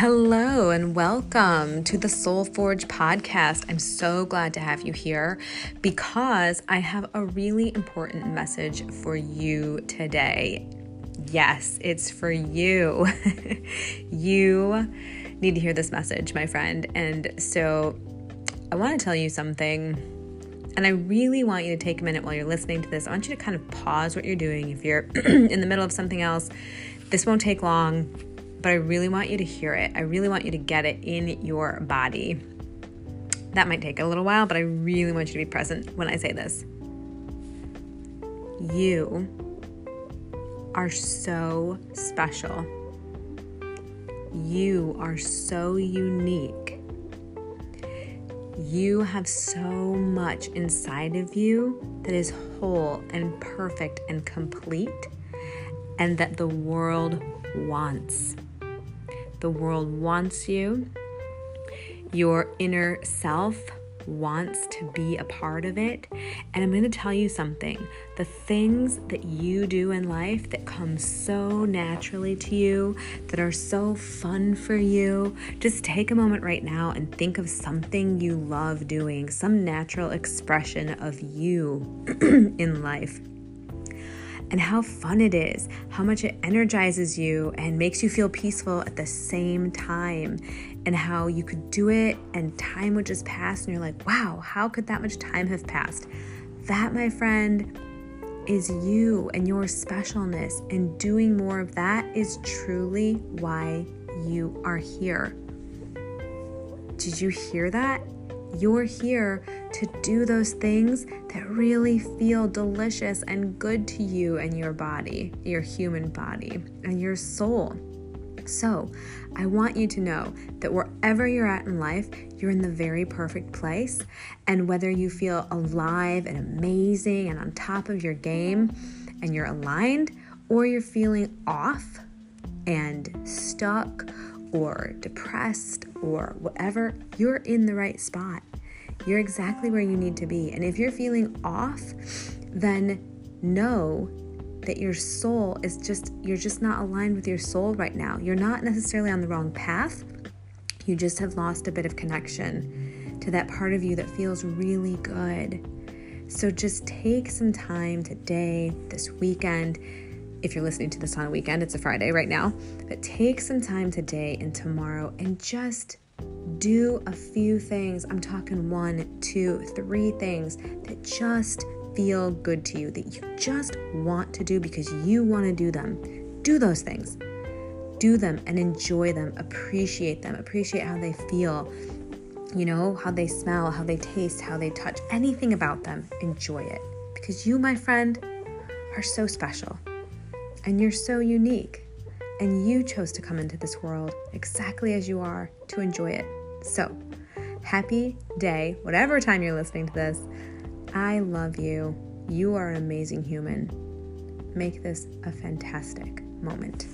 Hello and welcome to the Soul Forge podcast. I'm so glad to have you here because I have a really important message for you today. Yes, it's for you. you need to hear this message, my friend. And so I want to tell you something. And I really want you to take a minute while you're listening to this. I want you to kind of pause what you're doing. If you're in the middle of something else, this won't take long but I really want you to hear it. I really want you to get it in your body. That might take a little while, but I really want you to be present when I say this. You are so special. You are so unique. You have so much inside of you that is whole and perfect and complete, and that the world wants. The world wants you. Your inner self wants to be a part of it. And I'm going to tell you something the things that you do in life that come so naturally to you, that are so fun for you, just take a moment right now and think of something you love doing, some natural expression of you in life and how fun it is, how much it energizes you and makes you feel peaceful at the same time, and how you could do it and time would just pass, and you're like, wow, how could that much time have passed? That, my friend, is you and your specialness, and doing more of that is truly why you are here. Did you hear that? You're here to do those things that really feel delicious and good to you and your body, your human body, and your soul. So, I want you to know that wherever you're at in life, you're in the very perfect place. And whether you feel alive and amazing and on top of your game and you're aligned, or you're feeling off and stuck or depressed or whatever, you're in the right spot. You're exactly where you need to be. And if you're feeling off, then know that your soul is just, you're just not aligned with your soul right now. You're not necessarily on the wrong path. You just have lost a bit of connection to that part of you that feels really good. So just take some time today, this weekend. If you're listening to this on a weekend, it's a Friday right now, but take some time today and tomorrow and just do a few things. I'm talking one, two, three things that just feel good to you, that you just want to do because you want to do them. Do those things. Do them and enjoy them. Appreciate them. Appreciate how they feel. You know, how they smell, how they taste, how they touch, anything about them. Enjoy it. Because you, my friend, are so special and you're so unique. And you chose to come into this world exactly as you are to enjoy it. So, happy day, whatever time you're listening to this. I love you. You are an amazing human. Make this a fantastic moment.